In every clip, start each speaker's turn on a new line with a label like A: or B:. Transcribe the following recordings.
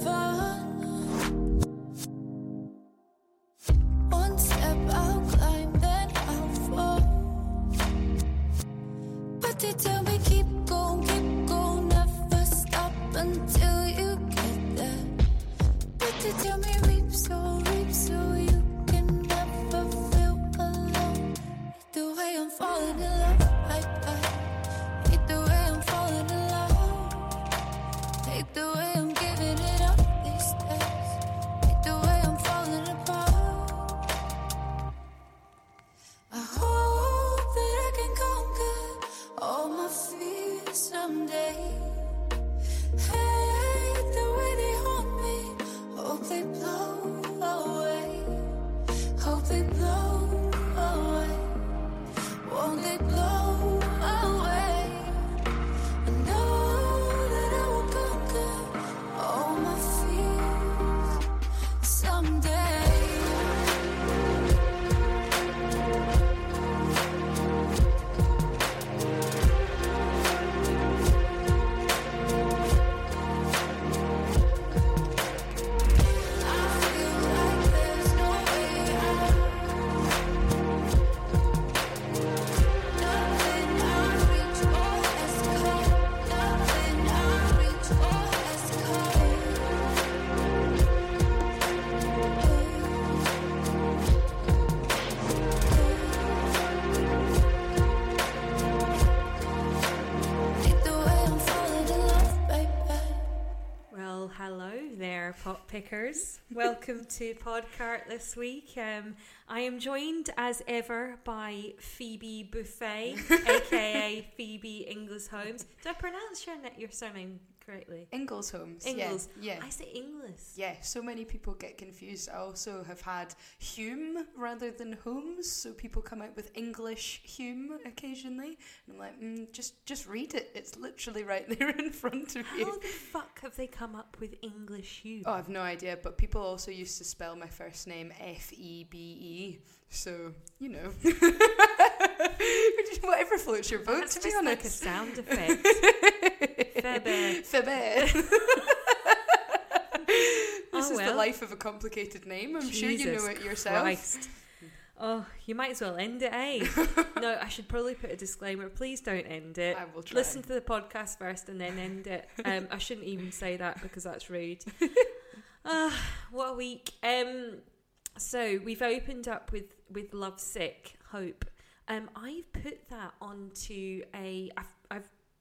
A: To
B: pickers. Welcome to Podcart this week. Um, I am joined as ever by Phoebe Buffet, aka Phoebe Ingles Holmes. Did I pronounce your your surname correctly?
C: Ingles Homes.
B: Ingles.
C: Yeah. Yeah.
B: I say Inglis.
C: yeah, so many people get confused. I also have had Hume rather than Holmes, so people come out with English Hume occasionally. And I'm like, mm, just just read it. It's literally right there in front of you.
B: How the fuck have they come up with English Hume?
C: Oh, I've no idea, but people also used to spell my first name F E B E. So, you know. Whatever floats your boat,
B: That's
C: to be
B: just like a sound effect. Phoebe.
C: This
B: Oh,
C: is the life of a complicated name. I'm sure you know it yourself.
B: Christ. Oh, you might as well end it, eh? no, I should probably put a disclaimer. Please don't end it.
C: I will try.
B: Listen to the podcast first and then end it. Um, I shouldn't even say that because that's rude. Ah, what a week. Um, so we've opened up with with love sick Hope. Um, I've put that onto a. I've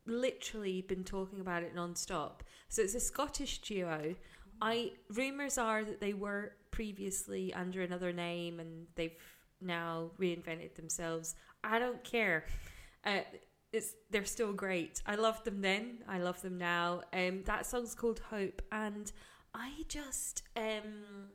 B: literally been talking about it non-stop. So it's a Scottish duo. I rumors are that they were previously under another name and they've now reinvented themselves. I don't care. Uh, it's they're still great. I loved them then. I love them now. Um, that song's called Hope, and I just um,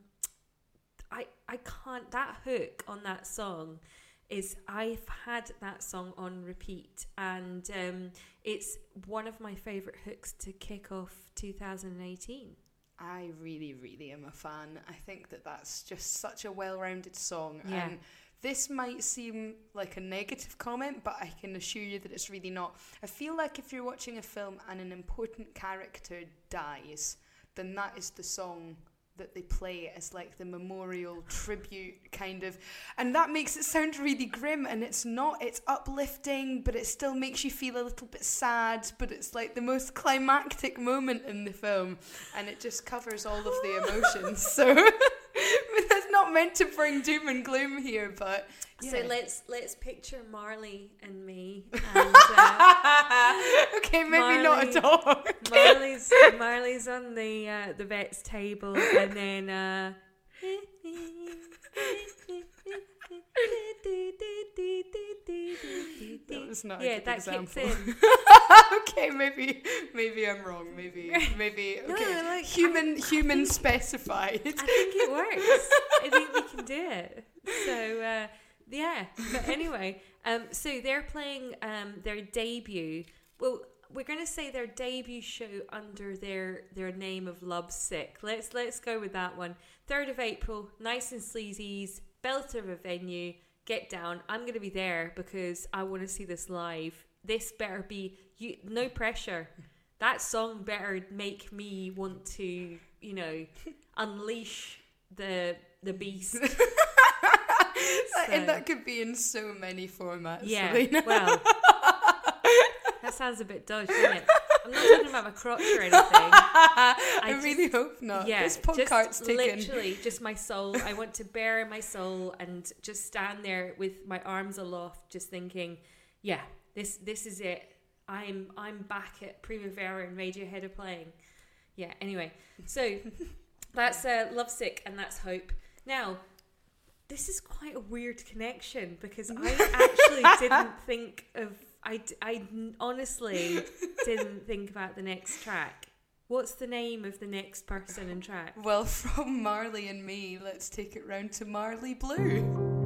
B: I I can't. That hook on that song is I've had that song on repeat, and um, it's one of my favorite hooks to kick off 2018.
C: I really, really am a fan. I think that that's just such a well-rounded song,
B: Yeah.
C: and this might seem like a negative comment, but I can assure you that it's really not. I feel like if you're watching a film and an important character dies, then that is the song that they play as like the memorial tribute kind of. And that makes it sound really grim and it's not. It's uplifting but it still makes you feel a little bit sad but it's like the most climactic moment in the film and it just covers all of the emotions so not meant to bring doom and gloom here but
B: So let's let's picture Marley and me, and uh,
C: okay maybe not
B: Marley-
C: a dog
B: Marley's Marley's on the uh, the vet's table, and then. Uh,
C: That was not a
B: yeah,
C: good
B: that
C: example.
B: kicks in.
C: okay, maybe maybe I'm wrong. Maybe maybe
B: No,
C: okay.
B: like,
C: human
B: I- I
C: human
B: think-
C: specified.
B: I think it works. I think we can do it. So uh, yeah. But anyway, um, so they're playing um, their debut. Well, we're going to say their debut show under their their name of Love Sick. Let's let's go with that one. Third of April, nice and sleazy's, belter of a venue. Get down. I'm going to be there because I want to see this live. This better be you. No pressure. That song better make me want to, you know, unleash the the beast.
C: and that could be in so many formats.
B: Yeah.
C: Selena.
B: Well, that sounds a bit dodgy, doesn't it? I'm not talking about my crotch or anything.
C: I,
B: just-
C: really hope not.
B: Yeah,
C: this podcast's
B: just
C: taken.
B: literally just my soul. I want to bare my soul and just stand there with my arms aloft, just thinking, yeah, this this is it. I'm I'm back at Primavera and Radiohead are playing. Yeah. Anyway, so that's uh, Lovesick and that's Hope. Now, this is quite a weird connection because I actually didn't think of. I, I honestly didn't think about the next track. What's the name of the next person and track?
C: Well, from Marley and me, let's take it round to Marley Blue.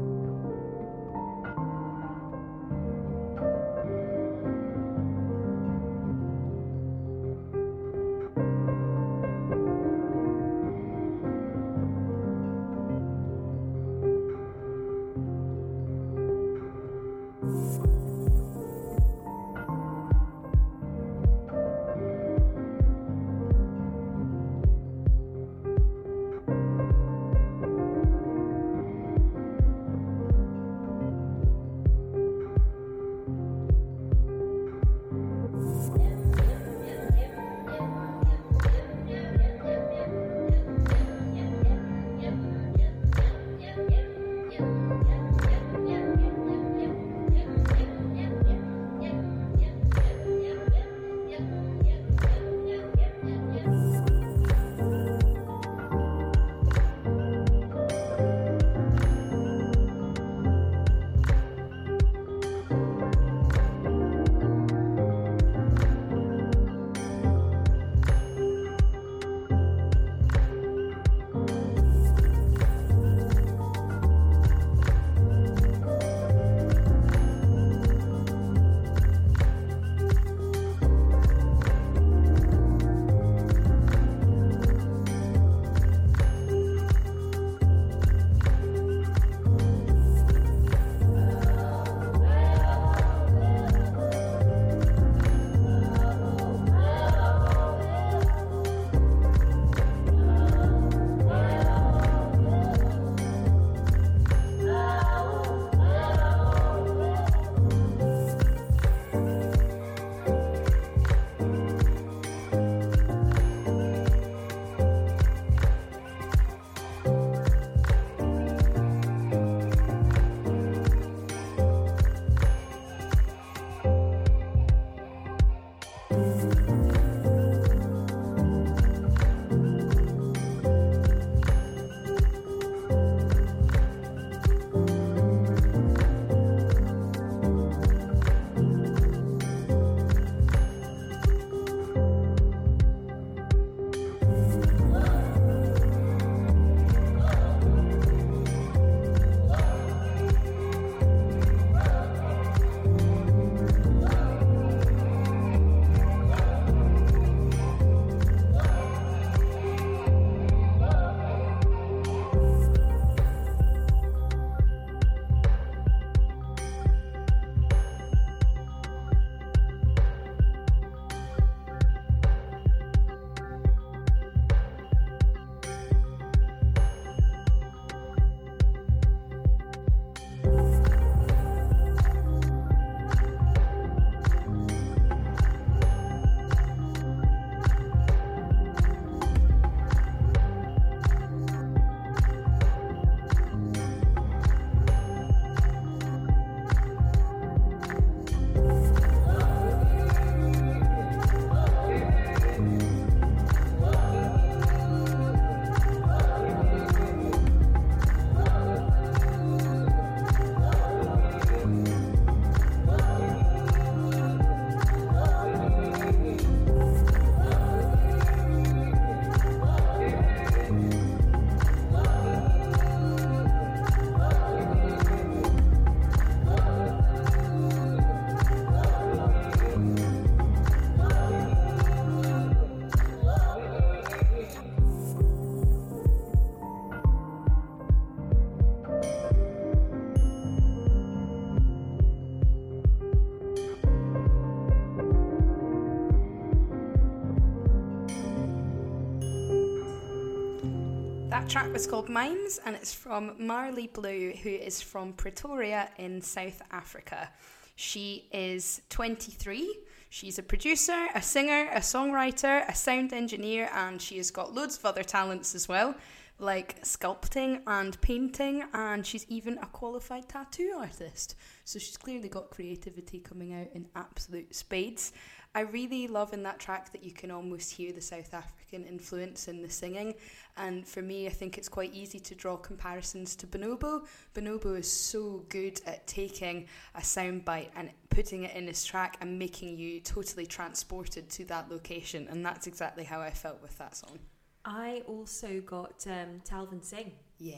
C: Track was called Mimes and it's from Marley Blue, who is from Pretoria in South Africa. She is 23. She's a producer, a singer, a songwriter, a sound engineer, and she has got loads of other talents as well, like sculpting and painting, and she's even a qualified tattoo artist. So she's clearly got creativity coming out in absolute spades. I really love in that track that you can almost hear the South African influence in the singing. And for me, I think it's quite easy to draw comparisons to Bonobo. Bonobo is so good at taking a soundbite and putting it in his track and making you totally transported to that location. And that's exactly how I felt with that song.
B: I also got um, Talvin Singh.
C: Yeah.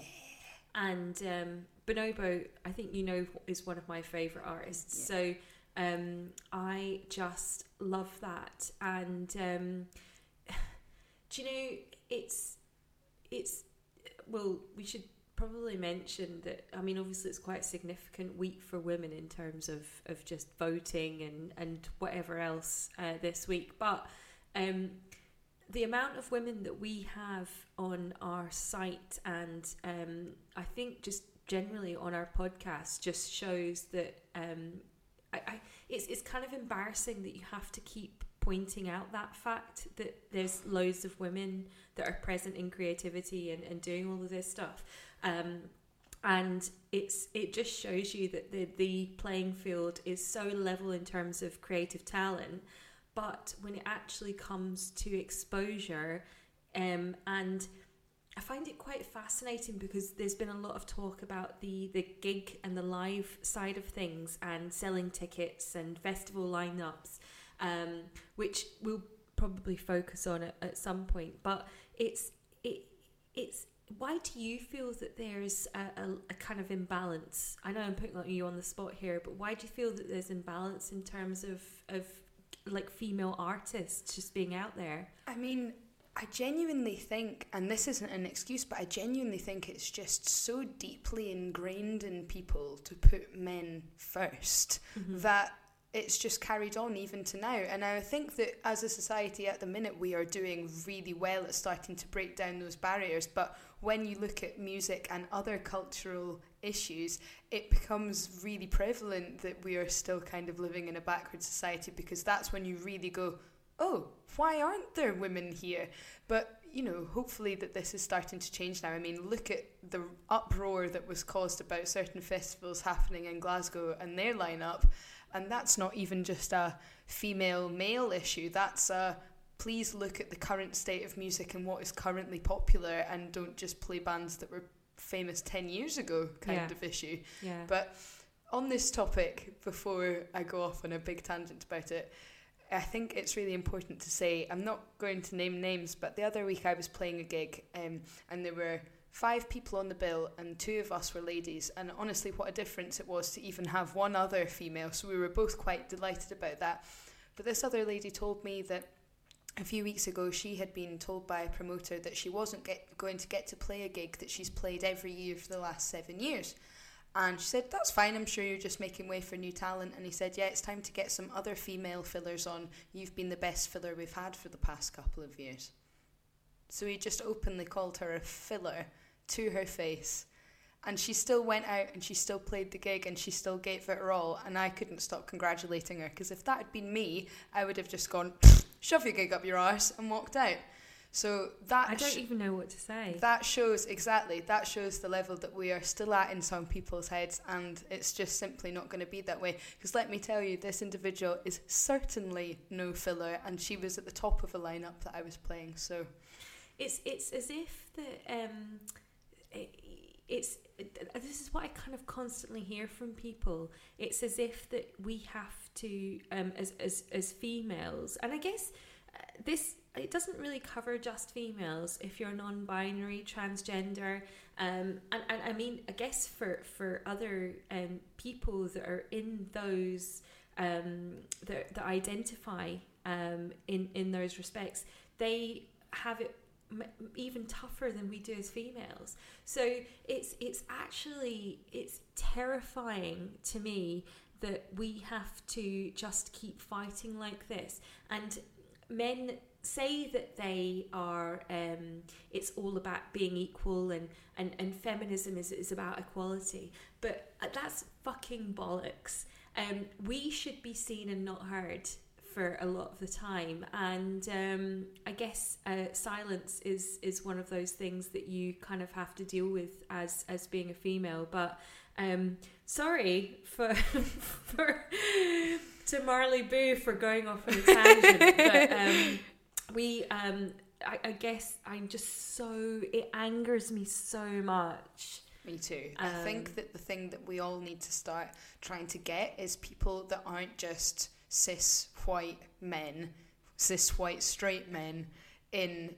B: And um, Bonobo, I think you know, is one of my favourite artists. So um, I just love that. And um, do you know, it's, it's, well, we should probably mention that, I mean, obviously it's quite a significant week for women in terms of, of just voting and, and whatever else uh, this week. But um, the amount of women that we have on our site and um, I think just generally on our podcast just shows that um, I, I, it's, it's kind of embarrassing that you have to keep pointing out that fact that there's loads of women that are present in creativity and, and doing all of this stuff. Um, and it's it just shows you that the, the playing field is so level in terms of creative talent but when it actually comes to exposure um, and I find it quite fascinating because there's been a lot of talk about the, the gig and the live side of things and selling tickets and festival lineups, um, which we'll probably focus on at, at some point. But it's it it's why do you feel that there's a, a, a, kind of imbalance? I know I'm putting you on the spot here, but why do you feel that there's imbalance in terms of of like female artists just being out there?
C: I mean, I genuinely think, and this isn't an excuse, but I genuinely think it's just so deeply ingrained in people to put men 1st
B: Mm-hmm.
C: that it's just carried on even to now. And I think that as a society at the minute, we are doing really well at starting to break down those barriers. But when you look at music and other cultural issues, it becomes really prevalent that we are still kind of living in a backward society because that's when you really go, oh, why aren't there women here? But you know, hopefully that this is starting to change now. I mean, look at the uproar that was caused about certain festivals happening in Glasgow and their lineup, and that's not even just a female male issue. That's a please look at the current state of music and what is currently popular, and don't just play bands that were famous ten years ago kind
B: Yeah.
C: of issue.
B: Yeah.
C: But on this topic, before I go off on a big tangent about it, I think it's really important to say I'm not going to name names, but the other week I was playing a gig um, and there were five people on the bill and two of us were ladies. And honestly, what a difference it was to even have one other female. So we were both quite delighted about that. But this other lady told me that a few weeks ago she had been told by a promoter that she wasn't get, going to get to play a gig that she's played every year for the last seven years. And she said, That's fine, I'm sure you're just making way for new talent. And he said, Yeah, it's time to get some other female fillers on. You've been the best filler we've had for the past couple of years. So he just openly called her a filler to her face. And she still went out and she still played the gig and she still gave it her all. And I couldn't stop congratulating her because if that had been me, I would have just gone, shove your gig up your arse and walked out. So that
B: I don't
C: sh-
B: even know what to say.
C: that shows exactly that shows the level that we are still at in some people's heads and it's just simply not going to be that way because let me tell you this individual is certainly no filler and she was at the top of a lineup that I was playing so
B: It's it's as if the um, it, it's this is what I kind of constantly hear from people. It's as if that we have to um, as as as females, and I guess uh, this it doesn't really cover just females. If you're non-binary, transgender, um, and and I mean, I guess for for other um, people that are in those um, that that identify um, in in those respects, they have it m- even tougher than we do as females. So it's it's actually it's terrifying to me that we have to just keep fighting like this. And men say that they are um, it's all about being equal and, and, and feminism is, is about equality. But uh, that's fucking bollocks. Um, we should be seen and not heard for a lot of the time. And um, i guess uh, silence is is one of those things that you kind of have to deal with as as being a female. But um, sorry for for to Marley Blue for going off on a tangent, but um, we um, I, I guess I'm just so it angers me so much.
C: Me too. I
B: Um,
C: think that the thing that we all need to start trying to get is people that aren't just cis white men, cis white straight men in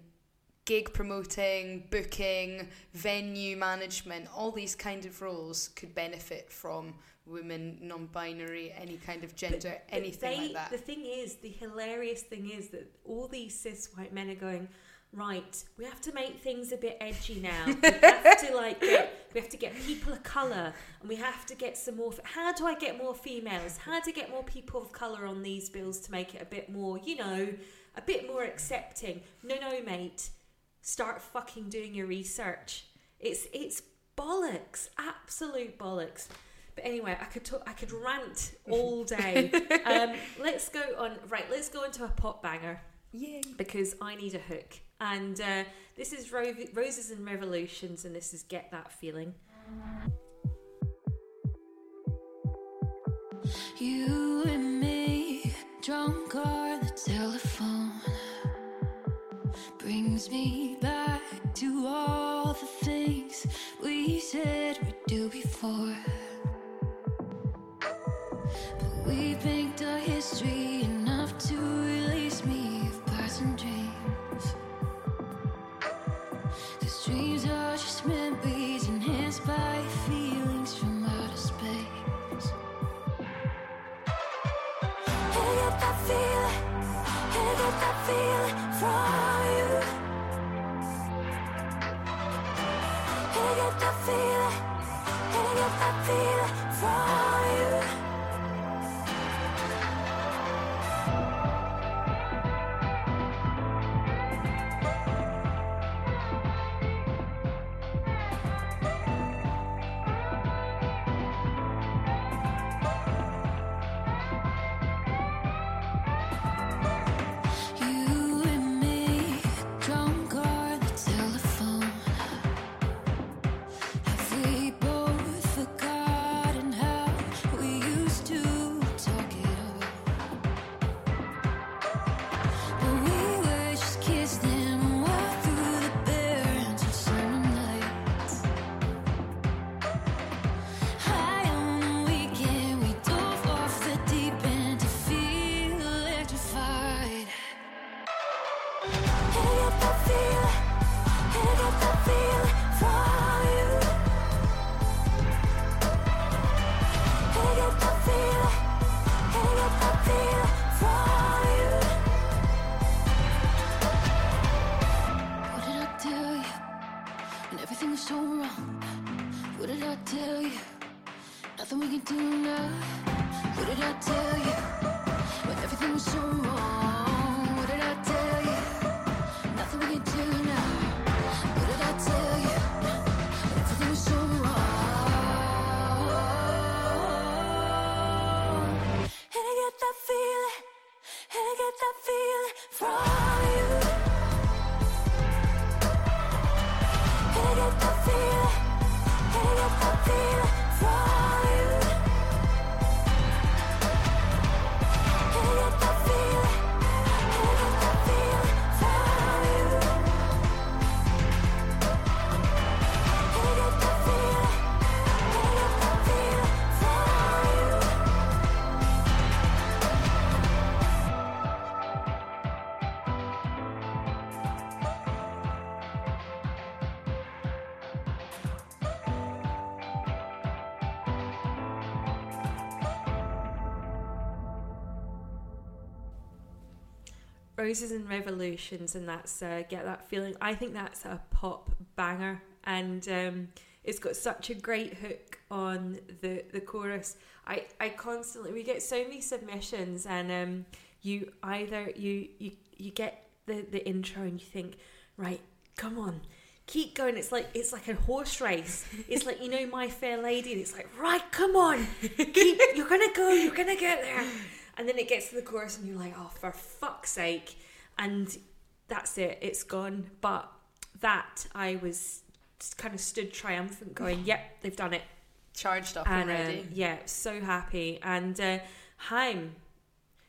C: gig promoting, booking, venue management, all these kind of roles could benefit from women, non-binary, any kind of gender,
B: But
C: anything
B: they-
C: like that.
B: The thing is, the hilarious thing is that all these cis white men are going. Right, we have to make things a bit edgy now. We have to like get, we have to get people of color, and we have to get some more. How do I get more females? How to get more people of color on these bills to make it a bit more, you know, a bit more accepting? No, no, mate. Start fucking doing your research. It's it's bollocks, absolute bollocks. But anyway, I could talk, I could rant all day. um, let's go on. Right, let's go into a pop banger
C: Yay.
B: because I need a hook. And uh, this is Ro- Roses and Revolutions, and this is Get That Feeling.
A: You and me, drunk on the telephone, brings me back to all the things we said we'd do before. But we picked a history enough to release me of passing dreams. Cause dreams are just memories enhanced by feelings from outer space. Get that feeling, get that feeling from you. Get that feeling, get that feeling from you.
B: Roses and Revolutions, and that's uh, Get That Feeling. I think that's a pop banger, and um, it's got such a great hook on the, the chorus. I, I constantly, we get so many submissions, and um, you either you you you get the the intro and you think, right, come on, keep going. It's like it's like a horse race. It's like you know My Fair Lady, and it's like right, come on, keep. You're gonna go. You're gonna get there. And then it gets to the chorus, and you're like, oh, for fuck's sake! And that's it. It's gone. But that I was kind of stood triumphant, going, yep, they've done it.
C: Charged up
B: And
C: already.
B: um, yeah, so happy. And uh, Haim.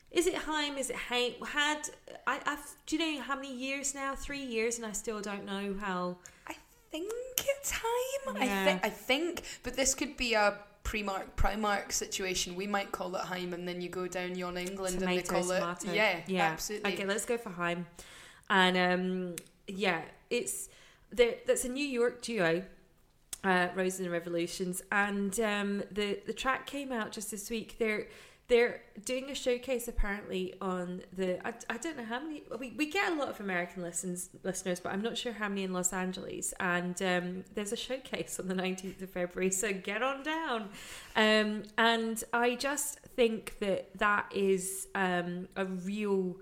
B: Is it Haim? Is it Haim? Had I? I've, do you know how many years now? Three years, and I still don't know how.
C: I think it's Haim. I,
B: Yeah.
C: thi- I think, but this could be a Primark Primark situation. We might call it Haim, and then you go down Yon England and they
B: tomato,
C: call it yeah,
B: yeah,
C: absolutely.
B: Okay, let's go for Haim. And um, yeah, it's. That's a New York duo, uh, Roses and Revolutions, and um, the the track came out just this week. They're they're doing a showcase apparently on the. I, I don't know how many. We, we get a lot of American listens listeners, but I'm not sure how many in Los Angeles. And um, there's a showcase on the 19th of February, so get on down. Um, and I just think that that is um, a real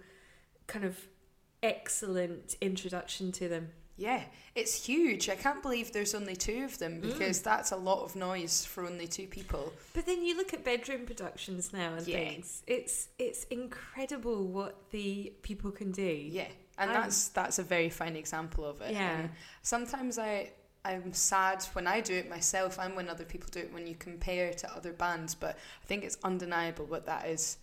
B: kind of excellent introduction to them.
C: Yeah, it's huge. I can't believe there's only two of them
B: Mm.
C: because that's a lot of noise for only two people.
B: But then you look at bedroom productions now and
C: Yeah.
B: things. It's it's incredible what the people can do.
C: Yeah, and
B: I'm-
C: that's that's a very fine example of it.
B: Yeah.
C: And sometimes I I'm sad when I do it myself and when other people do it when you compare to other bands, but I think it's undeniable what that is.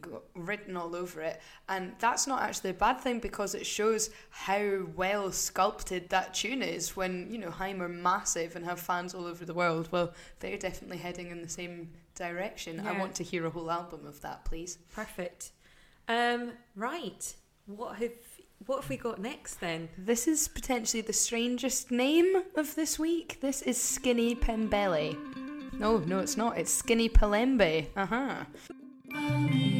C: Go- written all over it, and that's not actually a bad thing because it shows how well sculpted that tune is. When you know Haim are massive and have fans all over the world, well, they're definitely heading in the same direction. I want to hear a whole album of that, please.
B: Perfect. Um, right. What have what have we got next then?
C: This is potentially the strangest name of this week. This is Skinny Pembele. No, no, it's not. It's Skinny Pelembe. Uh huh
D: me.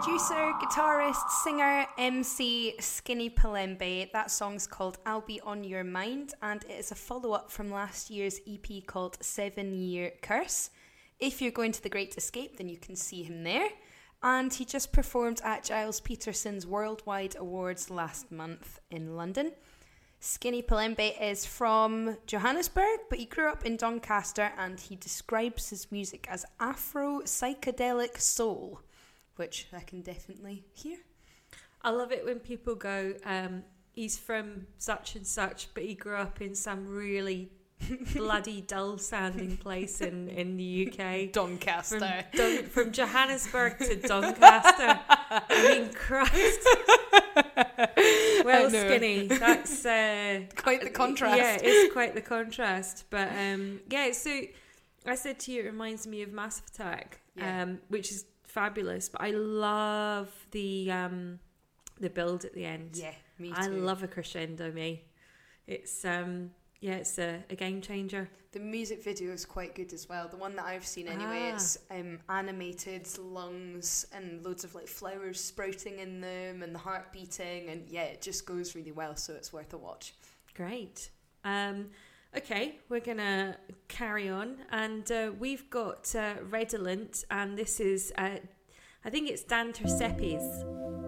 C: Producer, guitarist, singer, MC Skinny Pelembe. That song's called I'll Be On Your Mind, and it is a follow up from last year's EP called Seven Year Curse. If you're going to The Great Escape, then you can see him there. And he just performed at Gilles Peterson's Worldwide Awards last month in London. Skinny Pelembe is from Johannesburg, but he grew up in Doncaster and he describes his music as Afro psychedelic soul, which I can definitely hear.
B: I love it when people go, um, he's from such and such, but he grew up in some really bloody dull sounding place in, in the UK.
C: Doncaster.
B: From, Dun- from Johannesburg to Doncaster. I mean, Christ. Well, skinny. That's uh,
C: Quite the contrast.
B: Yeah, it's quite the contrast. But um, yeah, so I said to you, it reminds me of Massive Attack,
C: Yeah.
B: um, which is fabulous. But I love the um, the build at the end.
C: Yeah, me too.
B: I love a crescendo. Me, it's um, yeah, it's a, a game changer.
C: The music video is quite good as well. The one that I've seen anyway,
B: Ah.
C: it's um, animated lungs and loads of like flowers sprouting in them and the heart beating and yeah, it just goes really well. So it's worth a watch.
B: Great. Um, okay, we're gonna carry on, and uh, we've got uh, Redolent, and this is, uh, I think it's Dan Tercepes.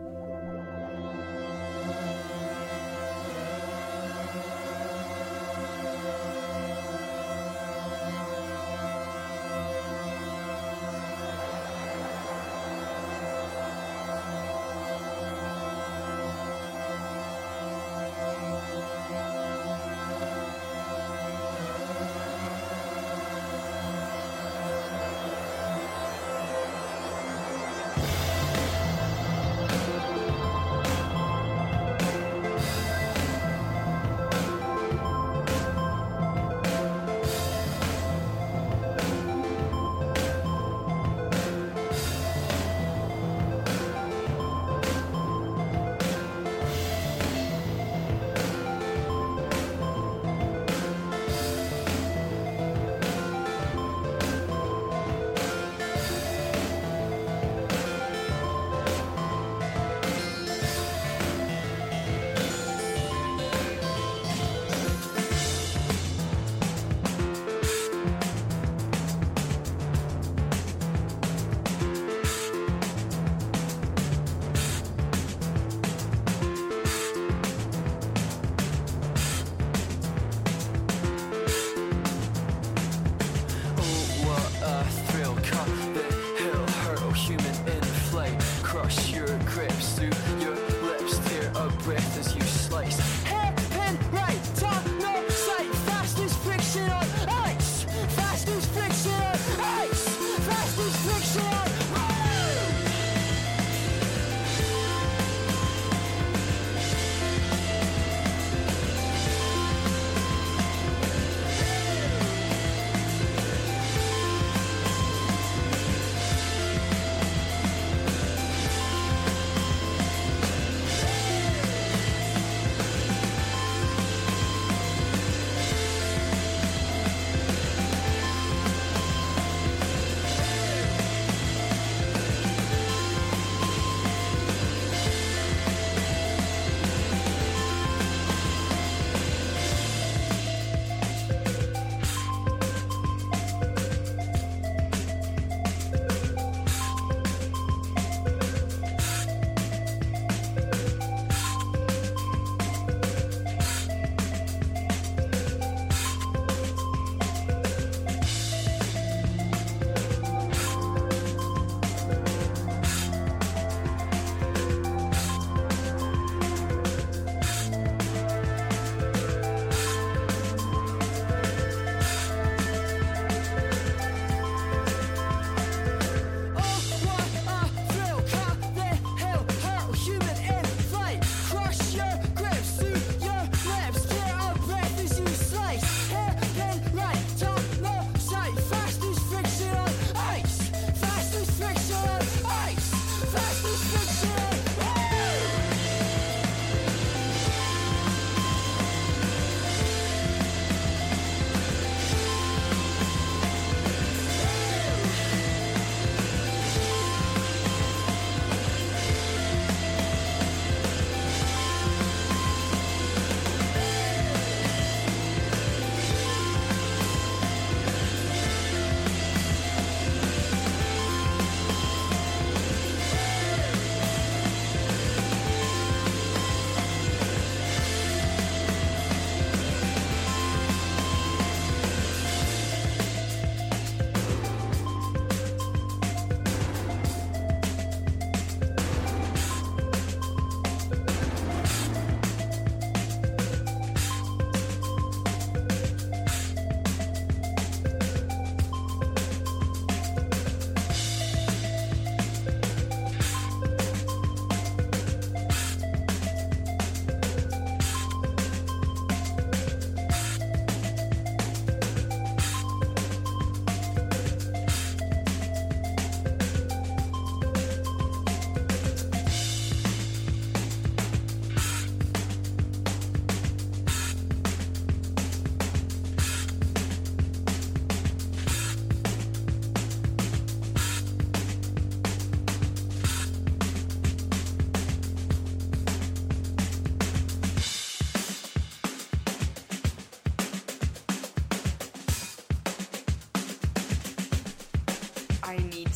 C: I need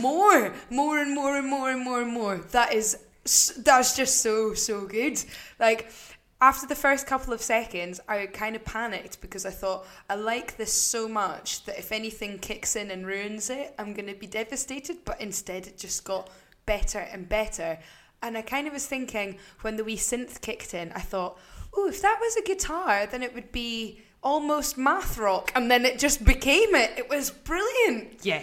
C: more, more and more and more and more and more. That is that's just so so good. Like after the first couple of seconds, I kind of panicked because I thought I like this so much that if anything kicks in and ruins it, I'm going to be devastated. But instead, it just got better and better. And I kind of was thinking when the wee synth kicked in, I thought, oh, if that was a guitar, then it would be almost math rock. And then it just became it. It was brilliant.
B: Yeah.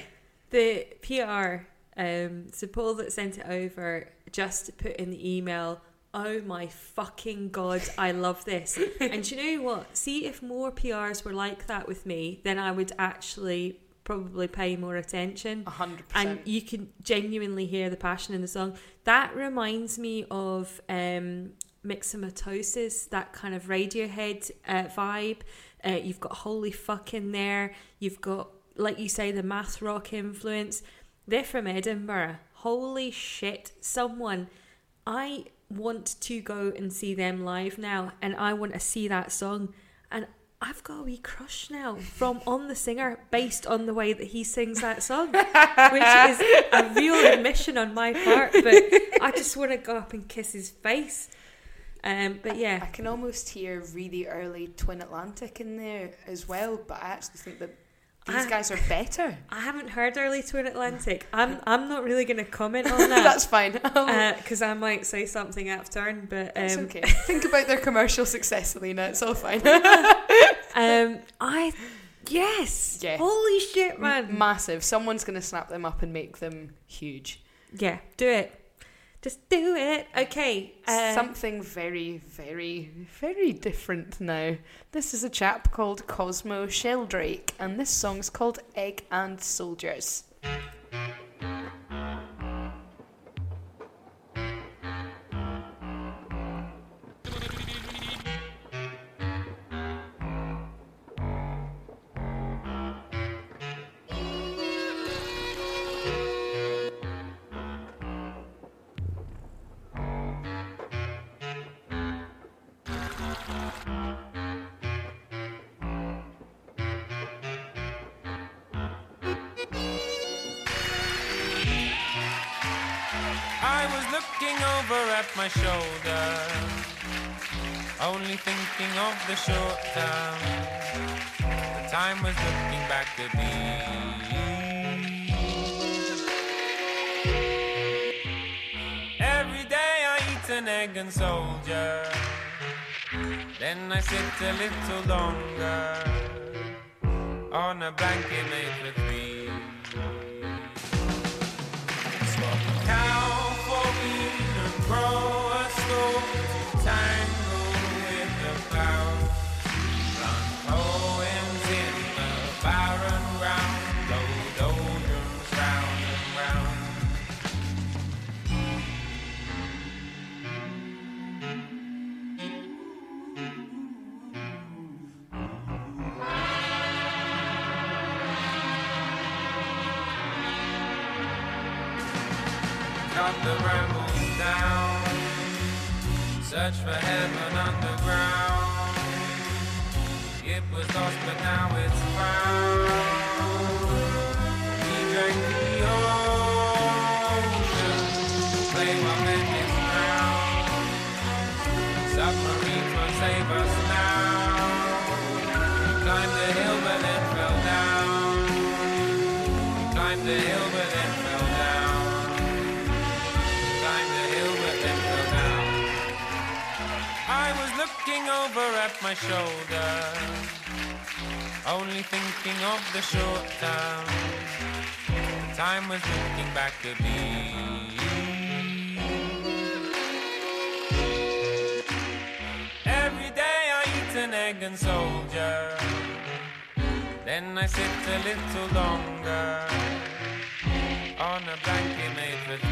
B: The PR, um, so Paul that sent it over just put in the email, oh my fucking god, I love this. and you know what? See if more PRs were like that with me, then I would actually probably pay more attention.
C: A hundred
B: And
C: percent.
B: And you can genuinely hear the passion in the song. That reminds me of um, Myxomatosis, that kind of Radiohead uh, vibe. Uh, you've got Holy Fuck in there. You've got, like you say, the math rock influence. They're from Edinburgh. Holy shit. Someone, I want to go and see them live now, and I want to see that song. And I've got a wee crush now from On the Singer based on the way that he sings that song, which is a real admission on my part. But I just want to go up and kiss his face. Um, but yeah,
C: I
B: yeah,
C: can almost hear really early Twin Atlantic in there as well, but I actually think that these
B: I-
C: guys are better.
B: I haven't heard Early Twin Atlantic. I'm I'm not really going to comment on that.
C: That's fine.
B: because I might say something out of turn, but
C: It's
B: um,
C: okay. Think about their commercial success, Alina. It's all fine.
B: um, I yes,
C: Yeah.
B: holy shit, man,
C: Massive. Someone's going to snap them up and make them huge.
B: yeah, do it, just do it. Okay, uh,
C: Something very, very, very different now. This is a chap called Cosmo Sheldrake, and this song's called Egg and Soldiers.
E: Looking over at my shoulder, only thinking of the short term. The time was looking back at me. Every day I eat an egg and soldier, then I sit a little longer on a blanket made for grow a to was looking back at me. Every day I eat an egg and soldier, then I sit a little longer on a blanket made for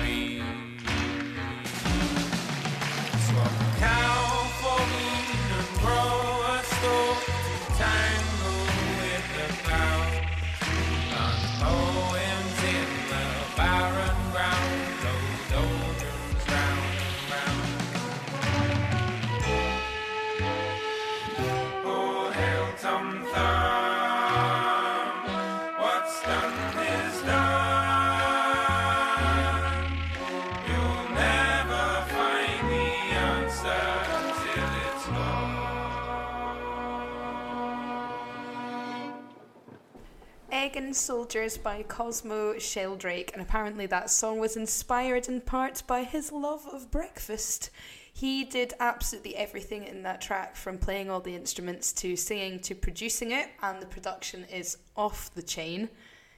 C: Soldiers by Cosmo Sheldrake, and apparently that song was inspired in part by his love of breakfast. He did absolutely everything in that track from playing all the instruments to singing to producing it, and the production is off the chain.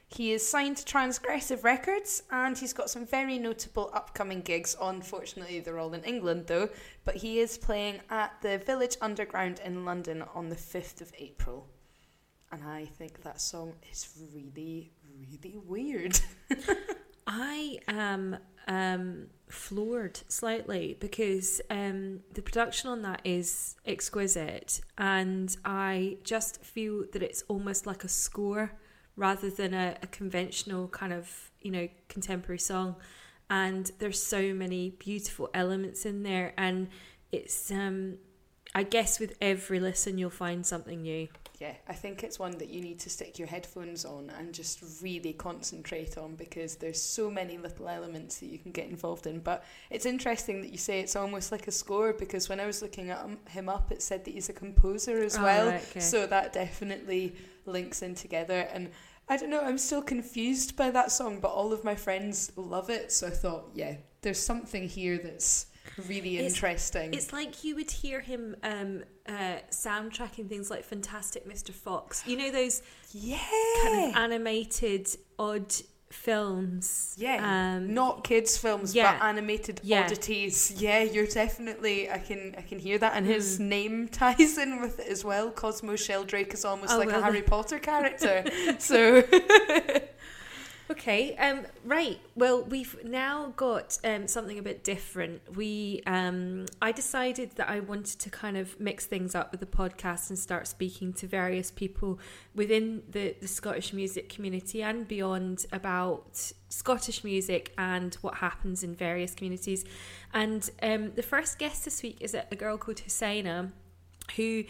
C: He is signed to Transgressive Records and he's got some very notable upcoming gigs. Unfortunately, they're all in England though, but he is playing at the Village Underground in London on the 5th of April. And I think that song is really, really weird.
B: I am um, floored slightly because um, the production on that is exquisite, and I just feel that it's almost like a score rather than a, a conventional kind of you know contemporary song. And there's so many beautiful elements in there, and it's um, I guess with every listen you'll find something new.
C: Yeah, I think it's one that you need to stick your headphones on and just really concentrate on because there's so many little elements that you can get involved in. But it's interesting that you say it's almost like a score because when I was looking at him, up, it said that he's a composer as
B: Oh,
C: well.
B: right, okay.
C: So that definitely links in together. And I don't know, I'm still confused by that song, but all of my friends love it. So I thought, yeah, there's something here that's really
B: It's-
C: interesting.
B: It's like you would hear him um, uh, soundtracking things like Fantastic Mr. Fox. You know those
C: yeah.
B: kind of animated odd films.
C: Yeah,
B: Um,
C: not kids films,
B: yeah.
C: but animated
B: Yeah.
C: oddities. Yeah, you're definitely. I can I can hear that, and his
B: Hmm.
C: name ties in with it as well. Cosmo Sheldrake is almost
B: Oh,
C: like
B: well,
C: a Harry Potter character. so
B: Okay, um, right. Well, we've now got um, something a bit different. We, um, I decided that I wanted to kind of mix things up with the podcast and start speaking to various people within the, the Scottish music community and beyond about Scottish music and what happens in various communities. And um, the first guest this week is a, girl called Husseina, who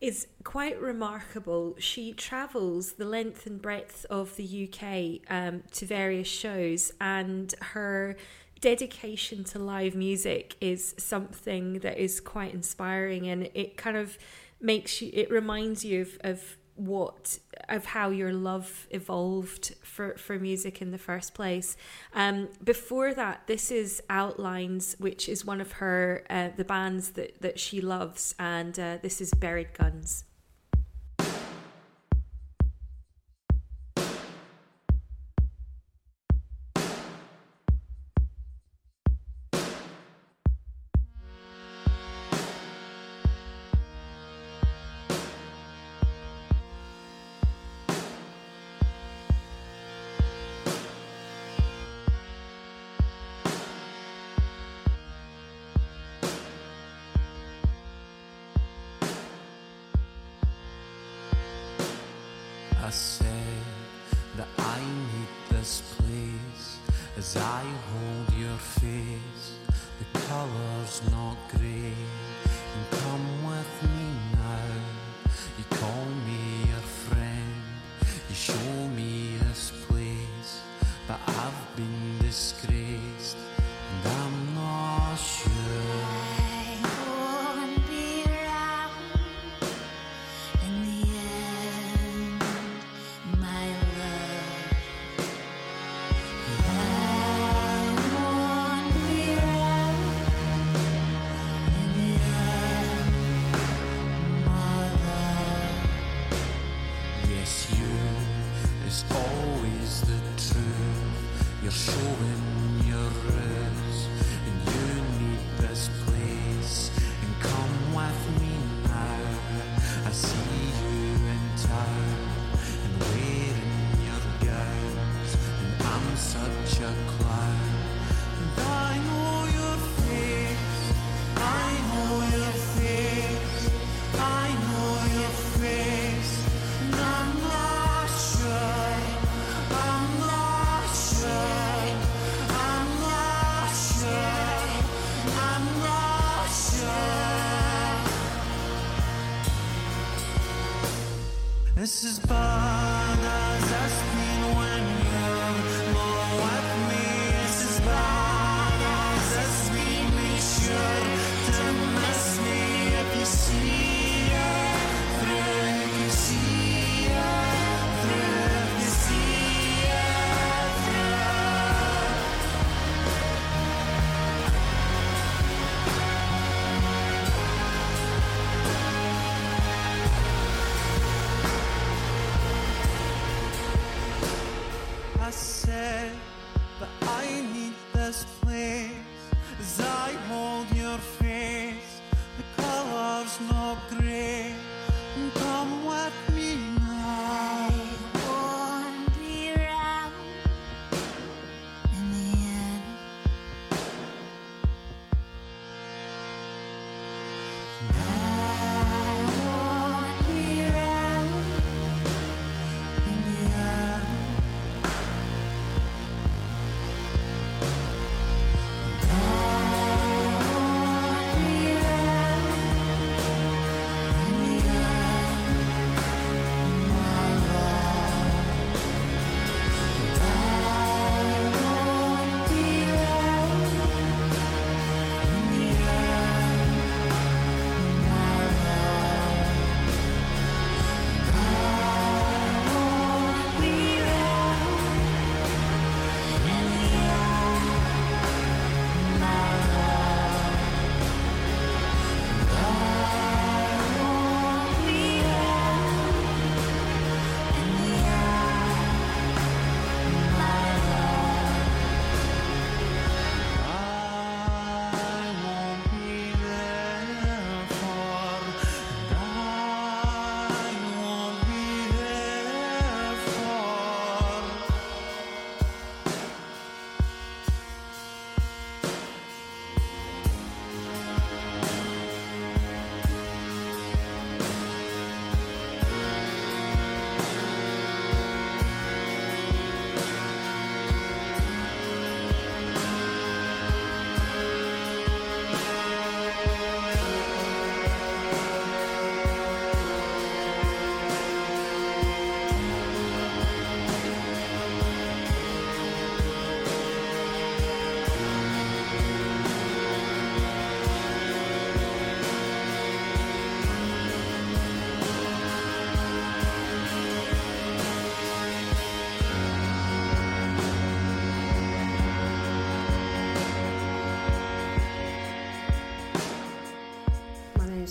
B: is quite remarkable. She travels the length and breadth of the UK um, to various shows, and her dedication to live music is something that is quite inspiring, and it kind of makes you. It reminds you of, of what of how your love evolved for for music in the first place. Um, before that, this is Outlines, which is one of her uh, the bands that that she loves, and uh, this is Buried Guns.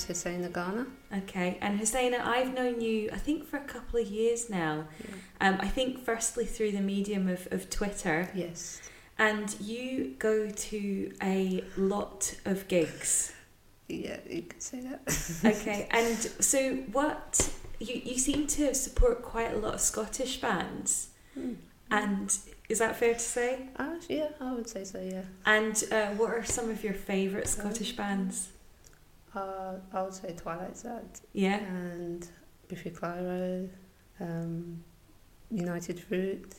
F: Hussein Ghana.
B: Okay, and Husseina, I've known you, I think, for a couple of years now. Um, I think, firstly, through the medium of, of Twitter.
F: Yes.
B: And you go to a lot of gigs.
F: Yeah, you could say that.
B: okay, and so what? You, you seem to support quite a lot of Scottish bands.
F: Hmm.
B: And is that fair to say?
F: Uh, yeah, I would say so, yeah.
B: And uh, what are some of your favourite Scottish bands?
F: Uh, I would say Twilight Sad.
B: Yeah.
F: And Biffy Clyro, um, United Fruit.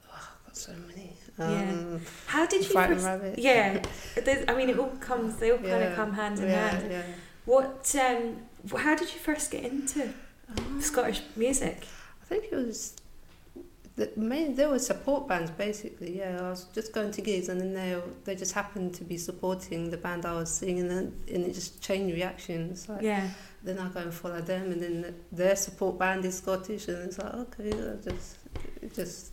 F: Oh, I've got so many. Um,
B: yeah. How did you
F: Frightened
B: first?
F: Rabbit.
B: Yeah. There's- I mean, it all comes. They all kind of come hand in
F: yeah,
B: hand.
F: yeah.
B: What? Um, how did you first get into Scottish music?
F: I think it was the main. There were support bands basically. Yeah, I was just going to gigs, and then they they just happened to be supporting the band I was seeing, and, then and it just changed reactions. Like,
B: Yeah.
F: Then I go and follow them, and then the, their support band is Scottish, and it's like okay, I just it just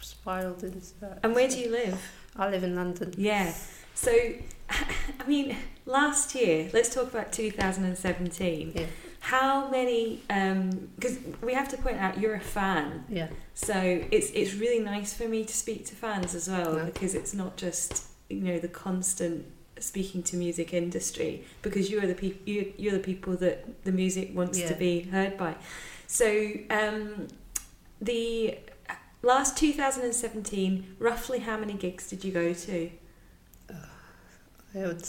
F: spiraled into that.
B: And where do you live?
F: I live in London.
B: Yeah. So, I mean, last year, let's talk about 2017.
F: Yeah.
B: How many? Because we have to point out you're a fan.
F: Yeah.
B: So it's it's really nice for me to speak to fans as well
F: Yeah.
B: because it's not just you know the constant speaking to music industry because you're the people you, you're the people that the music wants to be heard by. So um, the last 2017, roughly how many gigs did you go to?
F: I would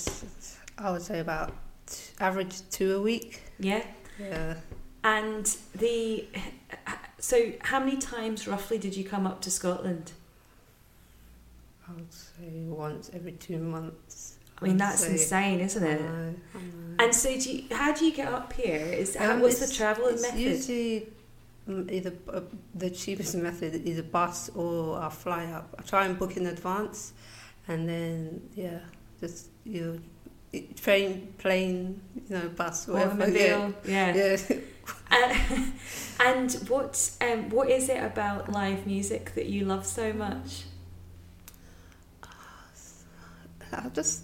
F: I would say about t- average two a week.
B: Yeah.
F: Yeah.
B: And the so how many times roughly did you come up to Scotland?
F: I would say once every two months.
B: I mean that's
F: say.
B: insane, isn't it?
F: I know, I know.
B: And so, do you, how do you get up here? Is how,
F: Um,
B: what's the travelling method?
F: Usually, mm, either uh, the cheapest method is a bus or a fly up. I try and book in advance, and then yeah, just you train, plane, you know, bus, whatever.
B: Automobile, yeah.
F: yeah.
B: Uh, and what um, what is it about live music that you love so much?
F: I just,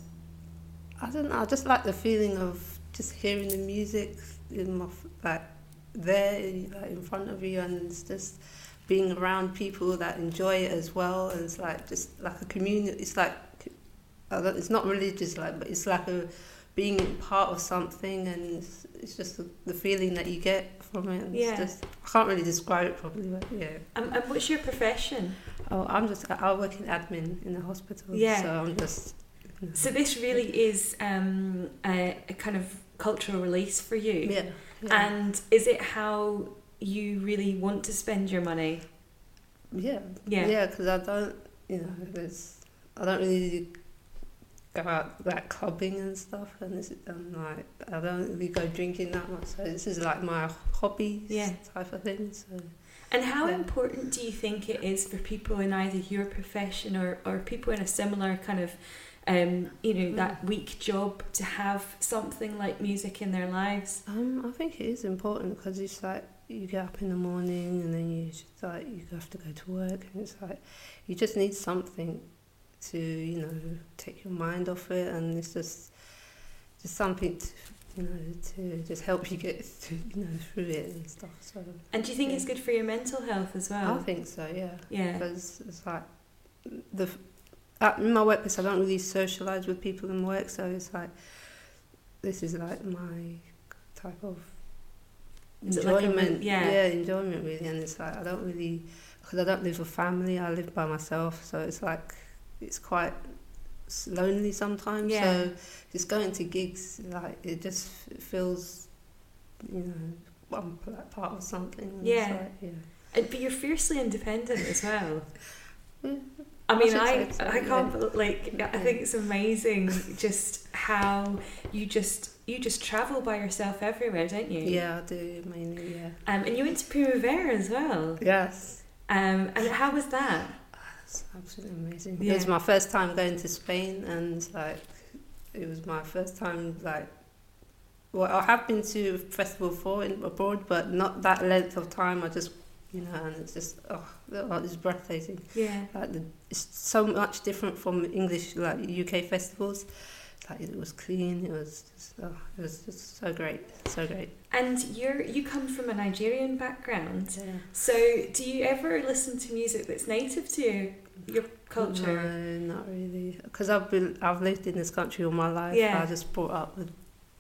F: I don't know. I just like the feeling of just hearing the music in my like there, like in front of you, and it's just being around people that enjoy it as well. And it's like just like a community. It's like it's not religious, like, but it's like a being part of something, and it's, it's just the, the feeling that you get from it. And
B: Yeah.
F: Just I can't really describe it properly, but yeah.
B: Um, and what's your profession?
F: Oh, I'm just I work in admin in the hospital.
B: Yeah.
F: So I'm just. you know.
B: So this really is um, a, a kind of cultural release for you.
F: Yeah, yeah.
B: And is it how you really want to spend your money?
F: Yeah.
B: Yeah.
F: Yeah, because I don't, you know, there's, I don't really go out like clubbing and stuff, and this, and like I don't really go drinking that much. So this is like my hobby
B: Yeah.
F: type of thing. So
B: And how
F: Yeah.
B: important do you think it is for people in either your profession or, or people in a similar kind of, um, you know, that week job to have something like music in their lives?
F: um, I think it is important because it's like you get up in the morning and then you just like you have to go to work, and it's like you just need something to you know take your mind off it, and it's just just something to you know to just help you get through, you know through it and stuff. So
B: And do you think
F: yeah.
B: it's good for your mental health as well?
F: I think so, yeah.
B: Yeah.
F: Because it's like the at my workplace, I don't really socialize with people in work, so it's like this is like my type of
B: it like a
F: enjoyment.
B: yeah.
F: enjoyment really, and it's like I don't really because I don't live with family. I live by myself, so it's like it's quite lonely sometimes.
B: Yeah.
F: So just going to gigs, like it just feels, you know, I'm part of something.
B: Yeah.
F: like, yeah.
B: And, but you're fiercely independent as well.
F: Yeah.
B: I mean, I,
F: so,
B: I can't bel- like. I think it's amazing just how you just you just travel by yourself everywhere, don't you?
F: Yeah, I do mainly. Yeah.
B: Um, and you went to Primavera as well.
F: Yes.
B: Um, and how was that?
F: It's absolutely amazing.
B: Yeah.
F: It was my first time going to Spain, and like, it was my first time like. Well, I have been to festival before in abroad, but not that length of time. I just, you know, and it's just oh, it's breathtaking.
B: Yeah.
F: Like the, it's so much different from English like UK festivals. like it was clean. It was just, oh, it was just so great, so great.
B: And you're you come from a Nigerian background.
F: Yeah.
B: So do you ever listen to music that's native to your culture?
F: No, not really. Because I've been, I've lived in this country all my life.
B: Yeah.
F: I just brought up with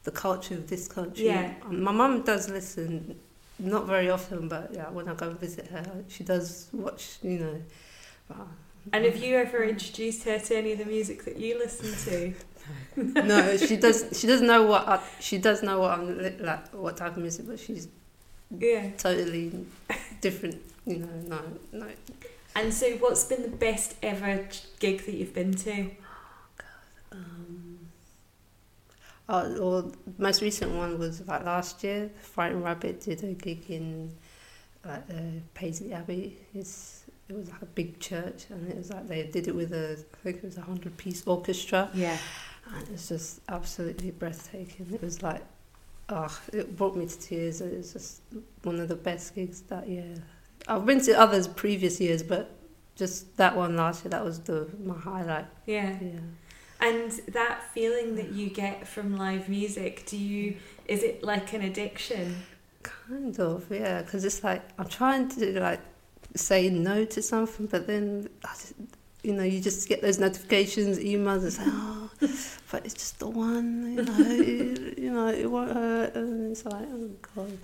F: the culture of this country.
B: Yeah.
F: Um, My mum does listen, not very often, but yeah, when I go and visit her, she does watch. You know. But,
B: And have you ever introduced her to any of the music that you listen to?
F: no, she does. She doesn't know what I, she does know what I'm li- like, what type of music, but she's
B: Yeah.
F: totally different. You know, no, no.
B: And so, what's been the best ever gig that you've been to?
F: Um, oh, well, most recent one was like last year. Frightened Rabbit did a gig in like uh, Paisley Abbey. It's it was like a big church, and it was like they did it with a I think it was a hundred piece orchestra,
B: Yeah.
F: and it was just absolutely breathtaking. It was like, oh, it brought me to tears. It was just one of the best gigs that year. I've been to others previous years, but just that one last year, that was the my highlight.
B: Yeah.
F: Yeah.
B: And that feeling that you get from live music, do you is it like an addiction?
F: Kind of, yeah, because it's like I'm trying to like say no to something, but then just, you know you just get those notifications, emails, and say, oh, but it's just the one, you know, it, you know, it won't hurt, and it's like, oh god,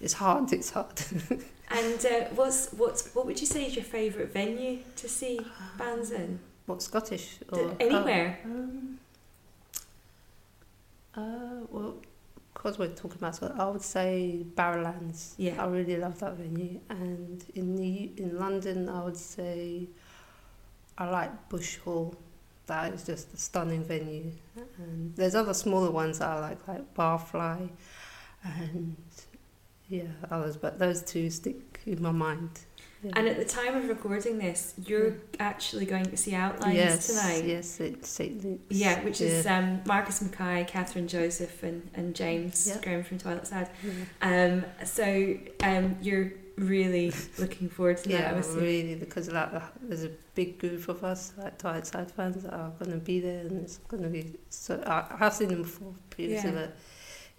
F: it's hard, it's hard.
B: And uh, what's what's what would you say is your favourite venue to see bands in?
F: what Scottish or
B: anywhere?
F: Oh, um, uh, well, because we're talking about Scotland, I would say Barrowlands.
B: Yeah.
F: I really love that venue, and in the in London, I would say I like Bush Hall. That is just a stunning venue. And there's other smaller ones that I like, like Barfly, and yeah, others. But those two stick in my mind. Yeah.
B: And at the time of recording this, you're actually going to see Outlines
F: yes,
B: tonight.
F: yes, it's St. Luke's.
B: Yeah, which is
F: Yeah.
B: um, Marcus Mackay, Catherine Joseph, and, and James
F: Yeah.
B: Graham from Twilight Sad.
F: Yeah.
B: Um, so um, you're really looking forward to that.
F: Yeah, really, because like there's a big group of us, like Twilight Sad fans, that are going to be there, and it's going to be. So I, I have seen them before previously,
B: Yeah.
F: but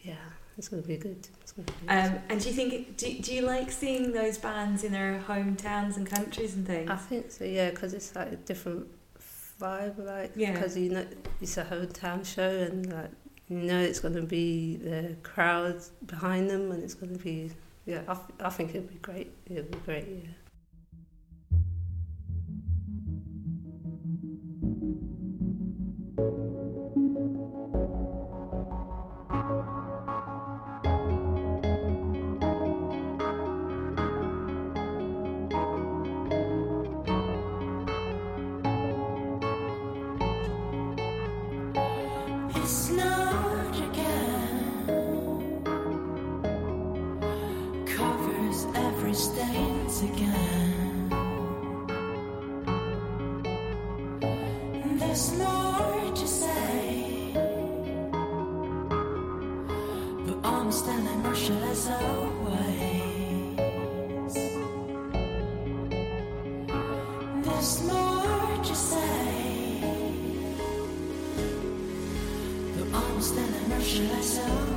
F: yeah, it's going to be good. It's going to be good.
B: Um, and do you think do, do you like seeing those bands in their hometowns and countries and things?
F: I think so, yeah, because it's like a different vibe, like
B: Yeah.
F: because you know it's a hometown show, and like you know it's going to be the crowds behind them, and it's going to be yeah. I, th- I think it'll be great. It'll be great, yeah.
A: Motionless always. There's more to say. But I'm standing motionless always.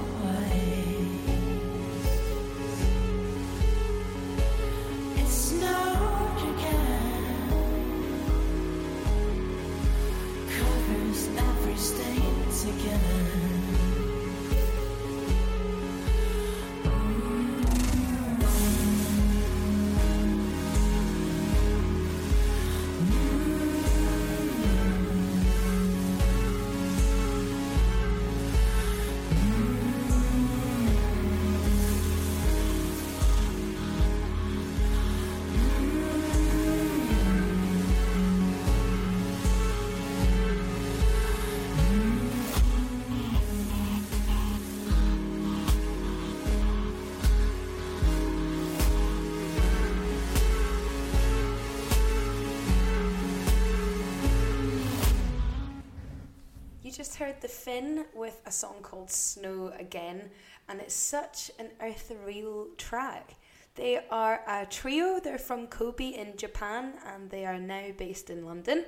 C: Heard The fin with a song called Snow Again, and it's such an ethereal track. They are a trio, they're from Kobe in Japan, and they are now based in London.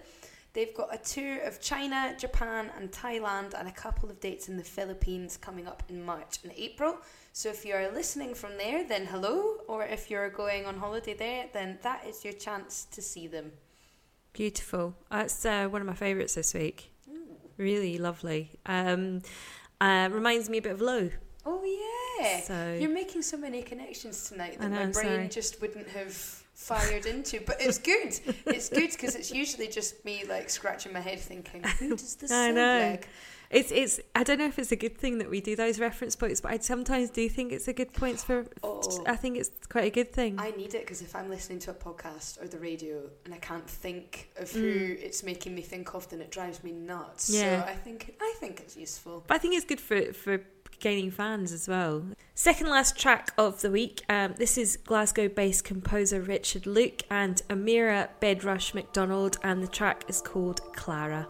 C: they've got a tour of China, Japan, and Thailand, and a couple of dates in the Philippines coming up in March and April. So if you're listening from there, then hello, or if you're going on holiday there, then that is your chance to see them.
B: Beautiful. That's uh, one of my favourites this week. Really lovely. Um, uh, reminds me a bit of Low.
C: Oh yeah.
B: So-
C: You're making so many connections tonight that
B: know,
C: my brain
B: sorry.
C: just wouldn't have fired into. But it's good. It's good because it's usually just me like scratching my head thinking, who does this
B: I
C: sound
B: know.
C: like?
B: It's it's. I don't know if it's a good thing that we do those reference points, but I sometimes do think it's a good points for.
C: Oh.
B: I think it's quite a good thing.
C: I need it because if I'm listening to a podcast or the radio and I can't think of who
B: Mm.
C: it's making me think of, then it drives me nuts.
B: Yeah.
C: So I think I think it's useful.
B: But I think it's good for for gaining fans as well. Second last track of the week. Um, this is Glasgow-based composer Richard Luke and Amira Bedrush McDonald, and the track is called Clara.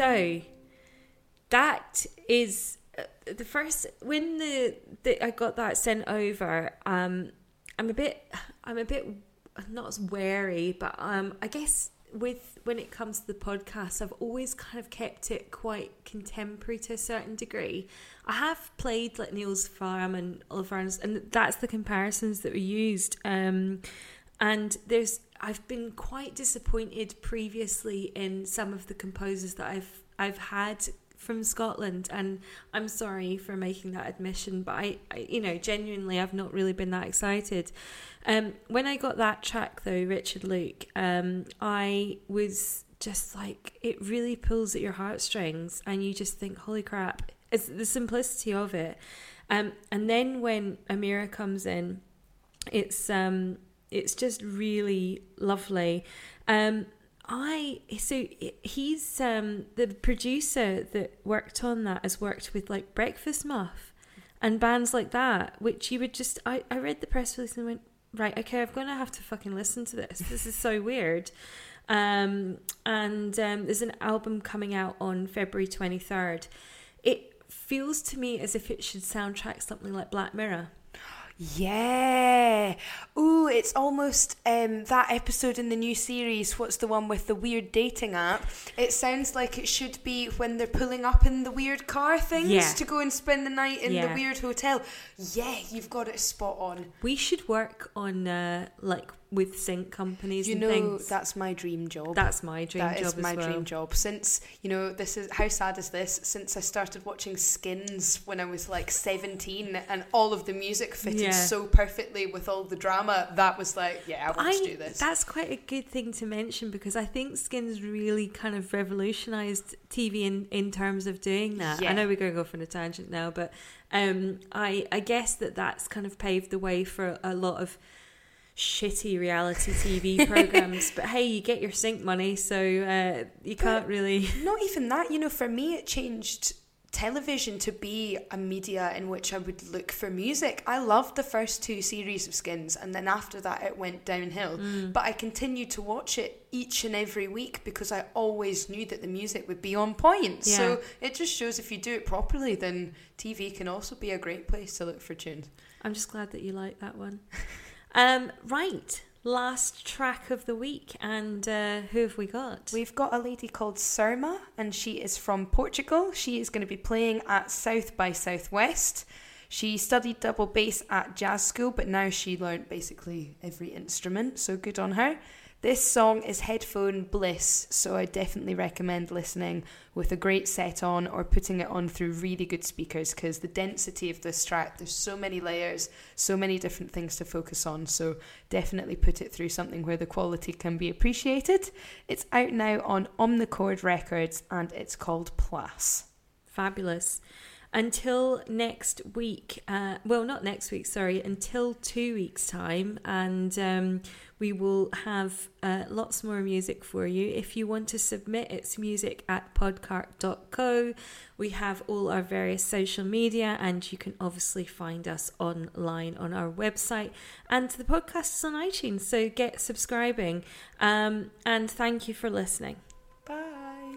B: So that is uh, the first when the, the I got that sent over. Um, I'm a bit, I'm a bit not as wary, but um, I guess with when it comes to the podcast, I've always kind of kept it quite contemporary to a certain degree. I have played like Nils Frahm and Ólafur Arnalds, and that's the comparisons that were used. Um, and there's I've been quite disappointed previously in some of the composers that I've I've had from Scotland and I'm sorry for making that admission but I, I you know genuinely I've not really been that excited. Um when I got that track though Richard Luke um I was just like it really pulls at your heartstrings and you just think holy crap it's the simplicity of it. Um and then when Amira comes in it's um it's just really lovely. Um i so he's um the producer that worked on that has worked with like breakfast muff and bands like that which you would just i i read the press release and went right okay i'm gonna have to fucking listen to this. This is so weird. Um and um there's an album coming out on february 23rd it feels to me as if it should soundtrack something like black mirror
C: Yeah. Ooh, it's almost um, that episode in the new series. What's the one with the weird dating app? It sounds like it should be when they're pulling up in the weird car things
B: Yeah.
C: to go and spend the night in
B: Yeah.
C: the weird hotel. Yeah, you've got it spot on.
B: We should work on uh, like with sync companies
C: You
B: and
C: know,
B: things.
C: that's my dream job.
B: That's my dream
C: That
B: job
C: is my
B: well.
C: dream job. Since you know, this is how sad is this? Since I started watching Skins when I was like seventeen, and all of the music fitted
B: Yeah.
C: so perfectly with all the drama, that was like, yeah, I want to do this.
B: That's quite a good thing to mention because I think Skins really kind of revolutionised TV in, in terms of doing that.
C: Yeah.
B: I know we're going go for a tangent now, but um, I I guess that that's kind of paved the way for a lot of shitty reality TV programs. but hey, you get your sync money, so uh, you can't really.
C: Not even that, you know, for me, it changed television to be a media in which I would look for music. I loved the first two series of Skins, and then after that, it went downhill.
B: Mm.
C: But I continued to watch it each and every week because I always knew that the music would be on point.
B: Yeah.
C: So it just shows if you do it properly, then TV can also be a great place to look for tunes.
B: I'm just glad that you like that one. um, right, last track of the week, and uh, who have we got?
C: We've got a lady called Surma, and she is from Portugal. She is going to be playing at South by Southwest. She studied double bass at jazz school, but now she learnt basically every instrument, so good on her. This song is headphone bliss, so I definitely recommend listening with a great set on or putting it on through really good speakers because the density of this track, there's so many layers, so many different things to focus on. So definitely put it through something where the quality can be appreciated. It's out now on Omnichord Records and it's called Plas.
B: Fabulous. Until next week, uh, well, not next week, sorry, until two weeks' time, and um, we will have uh, lots more music for you. If you want to submit, it's music at podcart.co. We have all our various social media, and you can obviously find us online on our website. And the podcast is on iTunes, so get subscribing. Um, and thank you for listening.
C: Bye.